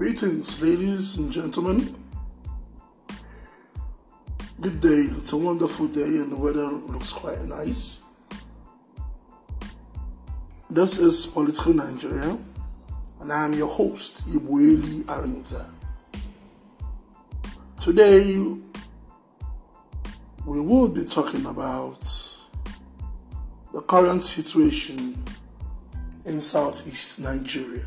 Greetings, ladies and gentlemen. Good day. It's a wonderful day, and the weather looks quite nice. This is Political Nigeria, and I am your host, Ibueli Arinta. Today, we will be talking about the current situation in southeast Nigeria.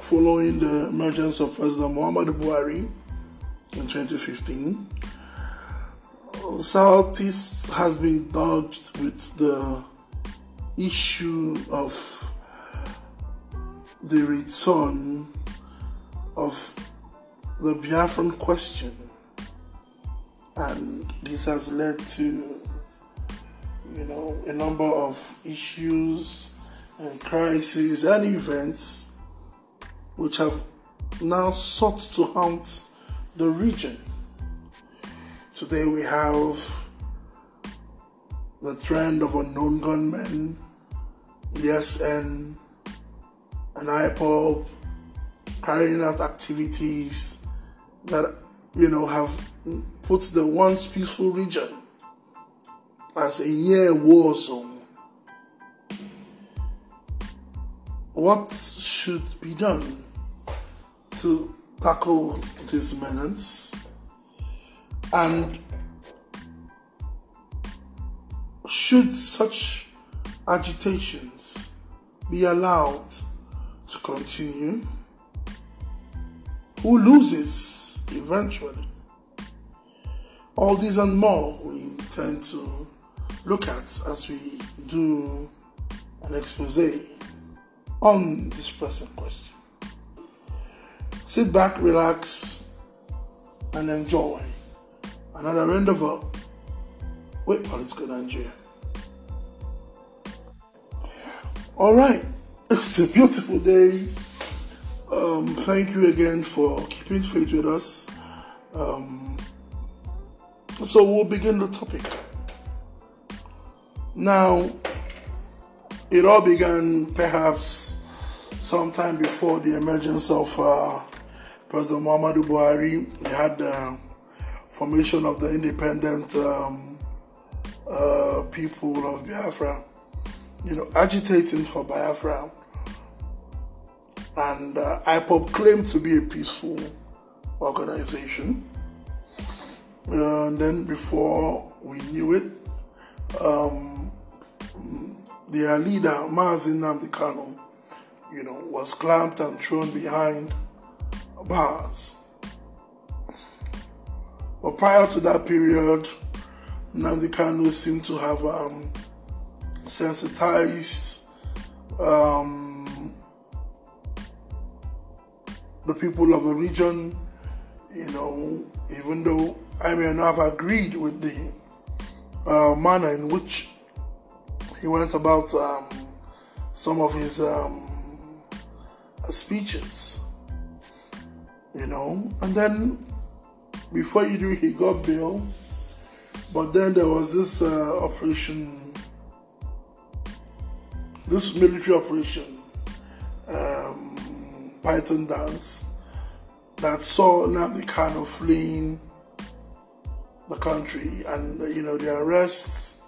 Following the emergence of President Muhammadu Buhari in 2015, Southeast has been dodged with the issue of the return of the Biafran question, and this has led to you know, a number of issues and crises and events which have now sought to haunt the region. Today we have the trend of unknown gunmen, ESN, and an IPOB carrying out activities that, you know, have put the once peaceful region as a near war zone. What should be done to tackle this menace? And should such agitations be allowed to continue? Who loses eventually? All these and more we intend to look at as we do an expose on this present question. Sit back, relax, and enjoy another endeavor with Political Nigeria. All right, it's a beautiful day. Um, thank you again for keeping faith with us. Um, so we'll begin the topic. Now, it all began perhaps sometime before the emergence of uh, President Muhammadu Buhari. They had the formation of the independent um, uh, people of Biafra, you know, agitating for Biafra. And uh, IPOB claimed to be a peaceful organization. and then before we knew it, um, their leader, Mazi Nnamdi Kanu, you know, was clamped and thrown behind bars. But prior to that period, Nnamdi Kanu seemed to have um, sensitized um, the people of the region, you know, even though I may not have agreed with the uh, manner in which he went about um, some of his um, speeches, you know, and then before he knew he got bail, but then there was this uh, operation, this military operation, um, Python dance, that saw Nnamdi Kanu fleeing the country, and you know the arrests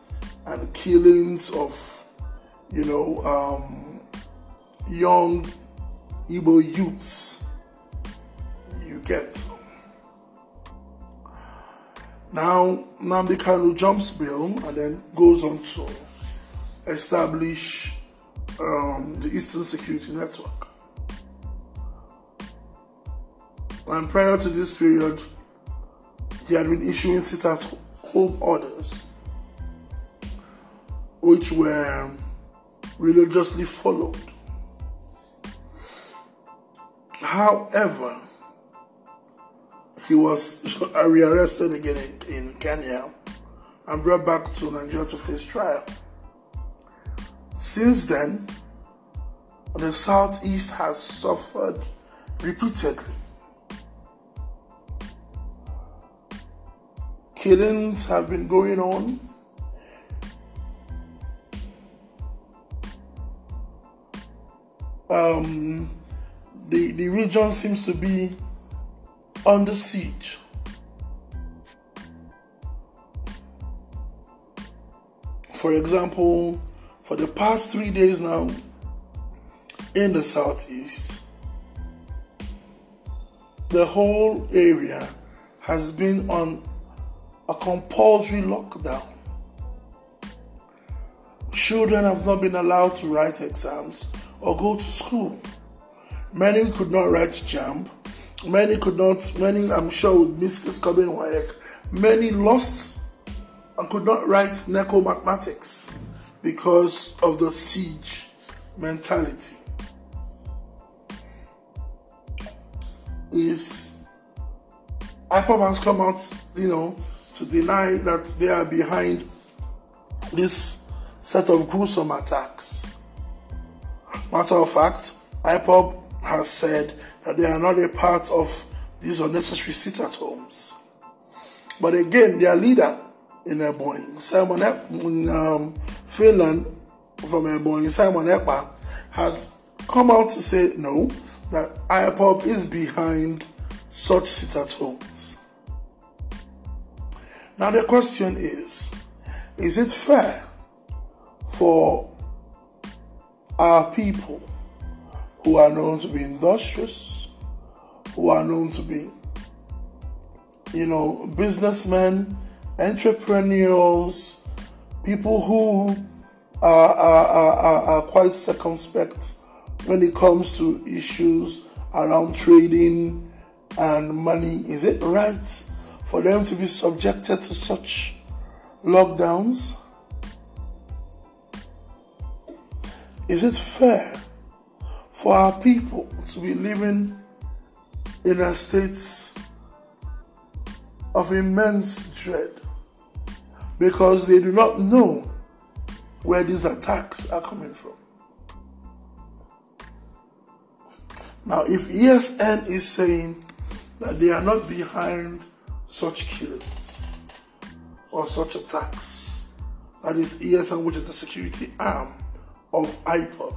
and killings of, you know, um, young Igbo youths. You get. Now, Nnamdi Kanu jumps bill and then goes on to establish um, the Eastern Security Network. And prior to this period, he had been issuing sit at home orders which were religiously followed. However, he was rearrested again in, in Kenya and brought back to Nigeria to face trial. Since then, the Southeast has suffered repeatedly. Killings have been going on um, the the region seems to be under siege. For example, for the past three days now in the southeast, the whole area has been on a compulsory lockdown. Children have not been allowed to write exams or go to school. Many could not write JAMB. Many could not, many I'm sure would miss this coming WAEC. Many lost and could not write NECO mathematics because of the siege mentality. Is IPOB has come out, you know, to deny that they are behind this set of gruesome attacks. Matter of fact, IPOB has said that they are not a part of these unnecessary sit at homes. But again, their leader in Ebonyi, Simon in um, Finland from Ebonyi, Simon Ekpa, has come out to say no, that IPOB is behind such sit at homes. Now, the question is is it fair for our people who are known to be industrious, who are known to be, you know, businessmen, entrepreneurs, people who are, are, are, are quite circumspect when it comes to issues around trading and money. Is it right for them to be subjected to such lockdowns? Is it fair for our people to be living in a state of immense dread because they do not know where these attacks are coming from? Now, if ESN is saying that they are not behind such killings or such attacks, that is ESN, which is the security arm of IPOB,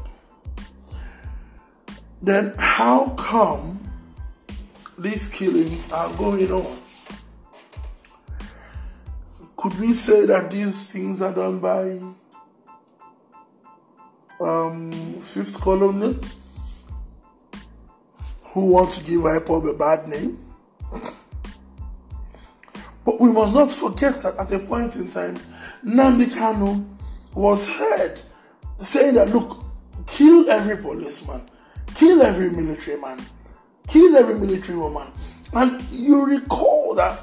then how come these killings are going on? Could we say that these things are done by um, fifth columnists who want to give IPOB a bad name? But we must not forget that at a point in time, Nnamdi Kanu was heard saying that look, kill every policeman, kill every military man, kill every military woman. And you recall that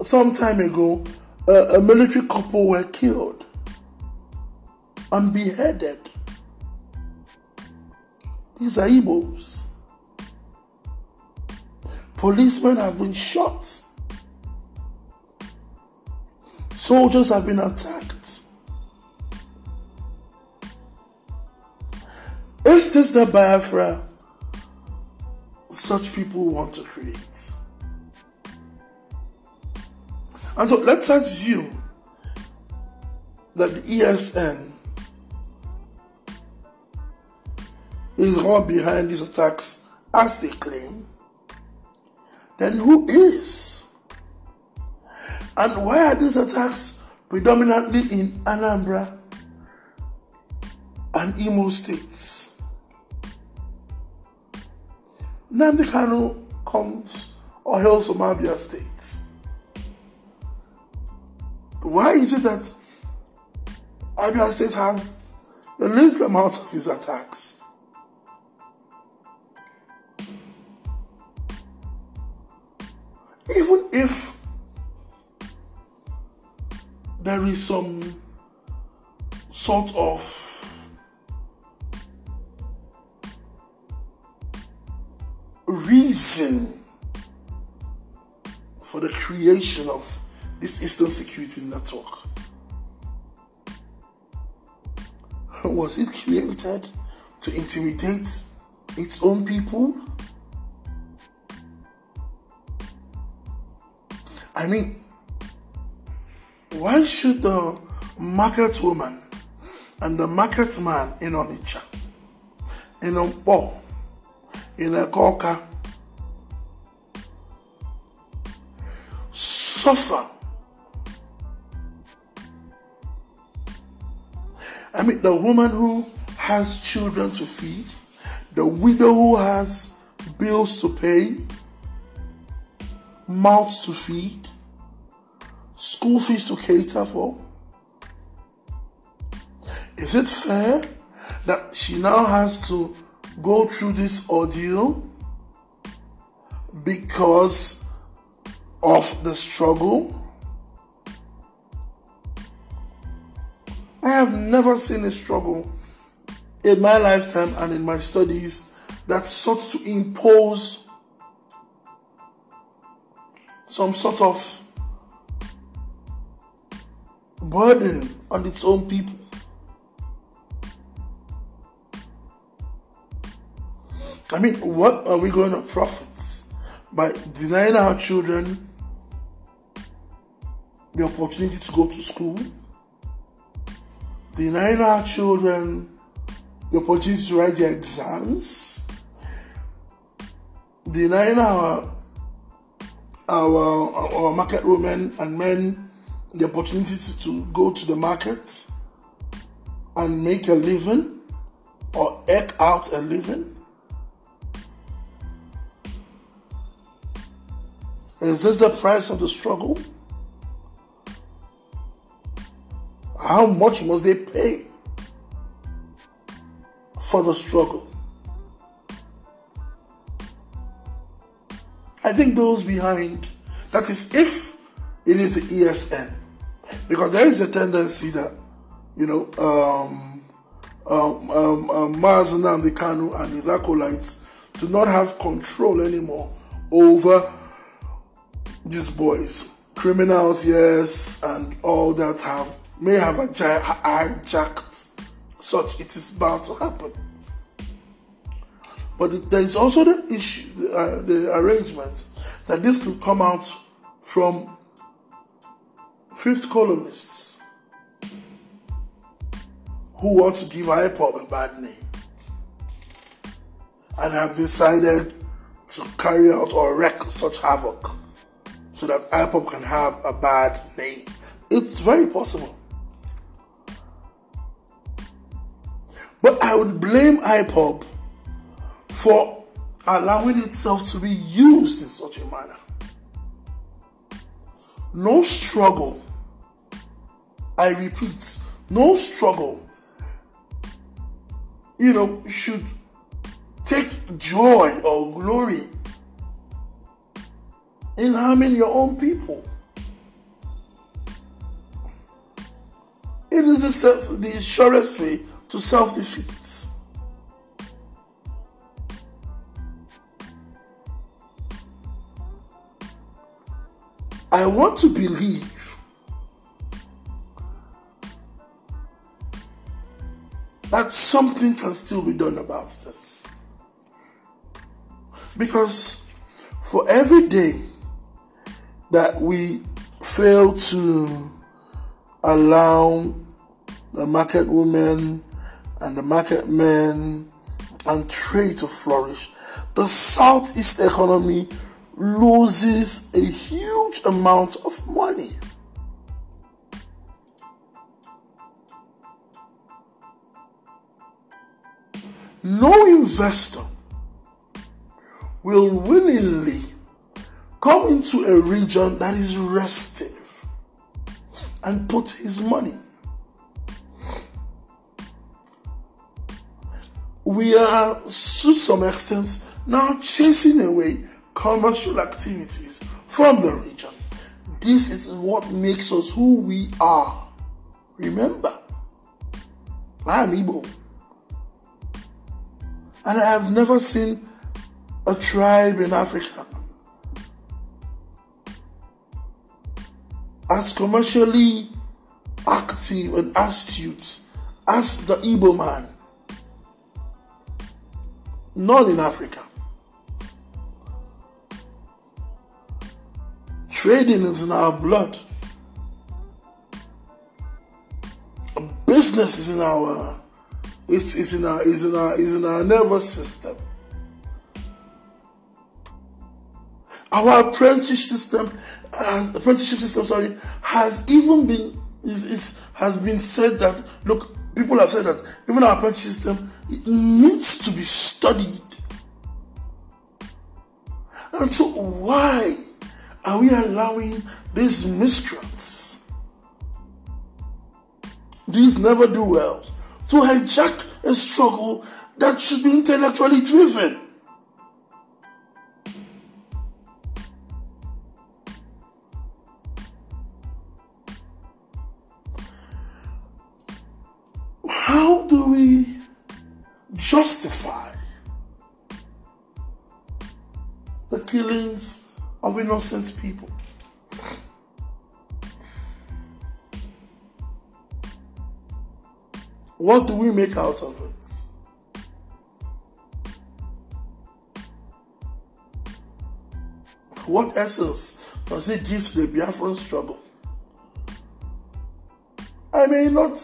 some time ago, a military couple were killed and beheaded. These are Igbos. Policemen have been shot. Soldiers have been attacked. Is the Biafra such people want to create? And so let's assume that the ESN is all behind these attacks as they claim. Then who is? And why are these attacks predominantly in Anambra and Imo states? Nnamdi Kanu comes or hails from Abia State. Why is it that Abia State has the least amount of these attacks? Even if there is some sort of reason for the creation of this Eastern Security Network? Was it created to intimidate its own people? I mean, why should the market woman and the market man in Onitsha in In Ekoka, suffer. I mean, the woman who has children to feed, the widow who has bills to pay, mouths to feed, school fees to cater for. Is it fair that she now has to go through this ordeal because of the struggle? I have never seen a struggle in my lifetime and in my studies that sought to impose some sort of burden on its own people. I mean, what are we going to profit by denying our children the opportunity to go to school? Denying our children the opportunity to write their exams? Denying our our, our market women and men the opportunity to, go to the market and make a living or eke out a living? Is this the price of the struggle? How much must they pay for the struggle? I think those behind, that is, if it is the ESN, because there is a tendency that, you know, um, um, um, um, Kanu and his acolytes do not have control anymore over these boys, criminals, yes, and all that have may have hijacked such. It is bound to happen. But there is also the issue, uh, the arrangement that this could come out from fifth columnists who want to give IPOB a bad name and have decided to carry out or wreak such havoc so that IPOB can have a bad name. It's very possible. But I would blame IPOB for allowing itself to be used in such a manner. No struggle, I repeat, no struggle, you know, should take joy or glory in harming your own people. It is the, self, the surest way to self defeat. I want to believe that something can still be done about this. Because for every day that we fail to allow the market women and the market men and trade to flourish, the Southeast economy loses a huge amount of money. No investor will willingly come into a region that is restive and put his money. We are, to some extent, now chasing away commercial activities from the region. This is what makes us who we are. Remember, I am Igbo. And I have never seen a tribe in Africa as commercially active and astute as the Igbo man. None in Africa. Trading is in our blood. Business is in our It's, it's in our it's in our it's in our nervous system. Our apprenticeship system, uh, apprenticeship system, sorry, has even been is has been said that look, people have said that even our apprenticeship system needs to be studied. And so, why are we allowing these miscreants, these never do wells, to hijack a struggle that should be intellectually driven? Justify the killings of innocent people? What do we make out of it? What essence does it give to the Biafran struggle? I may not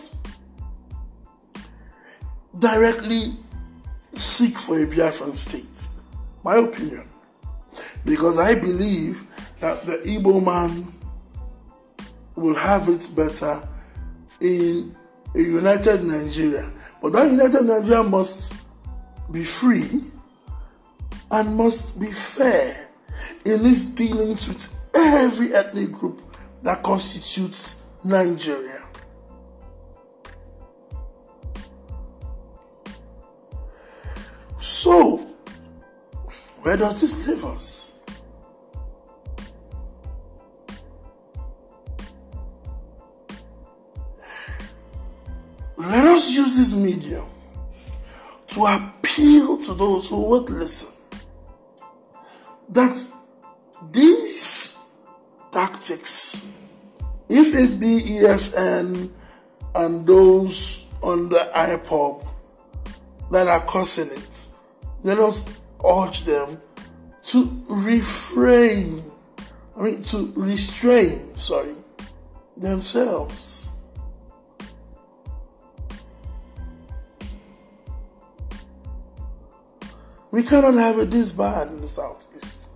directly seek for a Biafran state, my opinion, because I believe that the Igbo man will have it better in a united Nigeria. But that united Nigeria must be free and must be fair in its dealings with every ethnic group that constitutes Nigeria. So, where does this leave us? Let us use this medium to appeal to those who would listen that these tactics, if it be ESN and those on the IPOB that are causing it, let us urge them to refrain, I mean, to restrain, sorry, themselves. We cannot have it this bad in the southeast.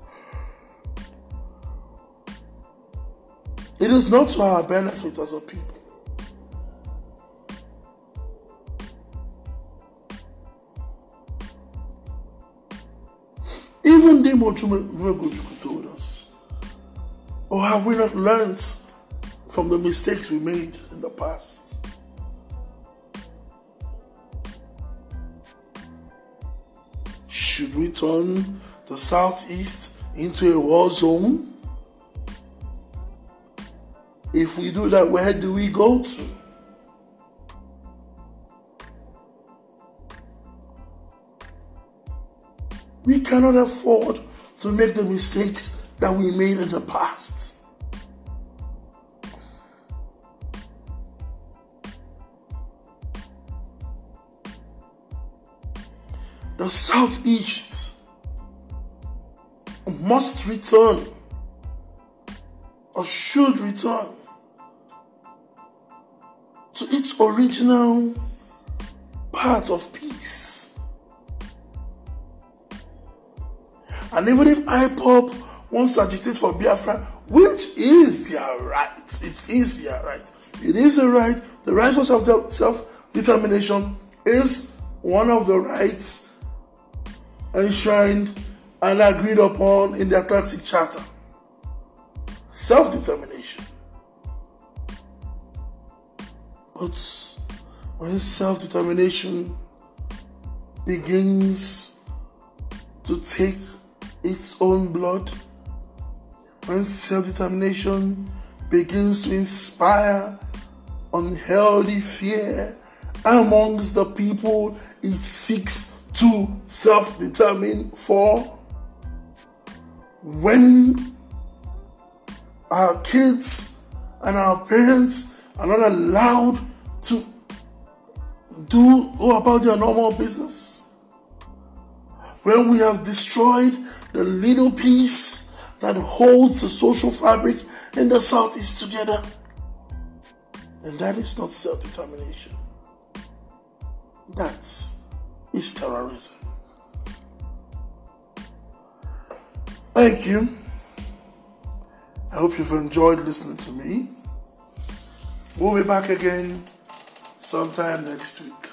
It is not to our benefit as a people. Chumegojuku told us. Or have we not learned from the mistakes we made in the past? Should we turn the southeast into a war zone? If we do that, where do we go to? Cannot afford to make the mistakes that we made in the past. The Southeast must return or should return to its original part of peace. And even if IPOB wants to agitate for Biafra, which is their right, it is their right. It is a right. The right of self determination is one of the rights enshrined and agreed upon in the Atlantic Charter. Self determination. But when self determination begins to take its own blood, when self determination begins to inspire unhealthy fear amongst the people it seeks to self determine for, when our kids and our parents are not allowed to do go about their normal business, when we have destroyed the little piece that holds the social fabric in the Southeast together. And that is not self determination. That is terrorism. Thank you. I hope you've enjoyed listening to me. We'll be back again sometime next week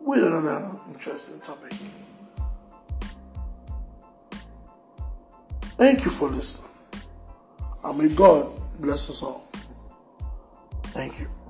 with another interesting topic. Thank you for listening. And may God bless us all. Thank you.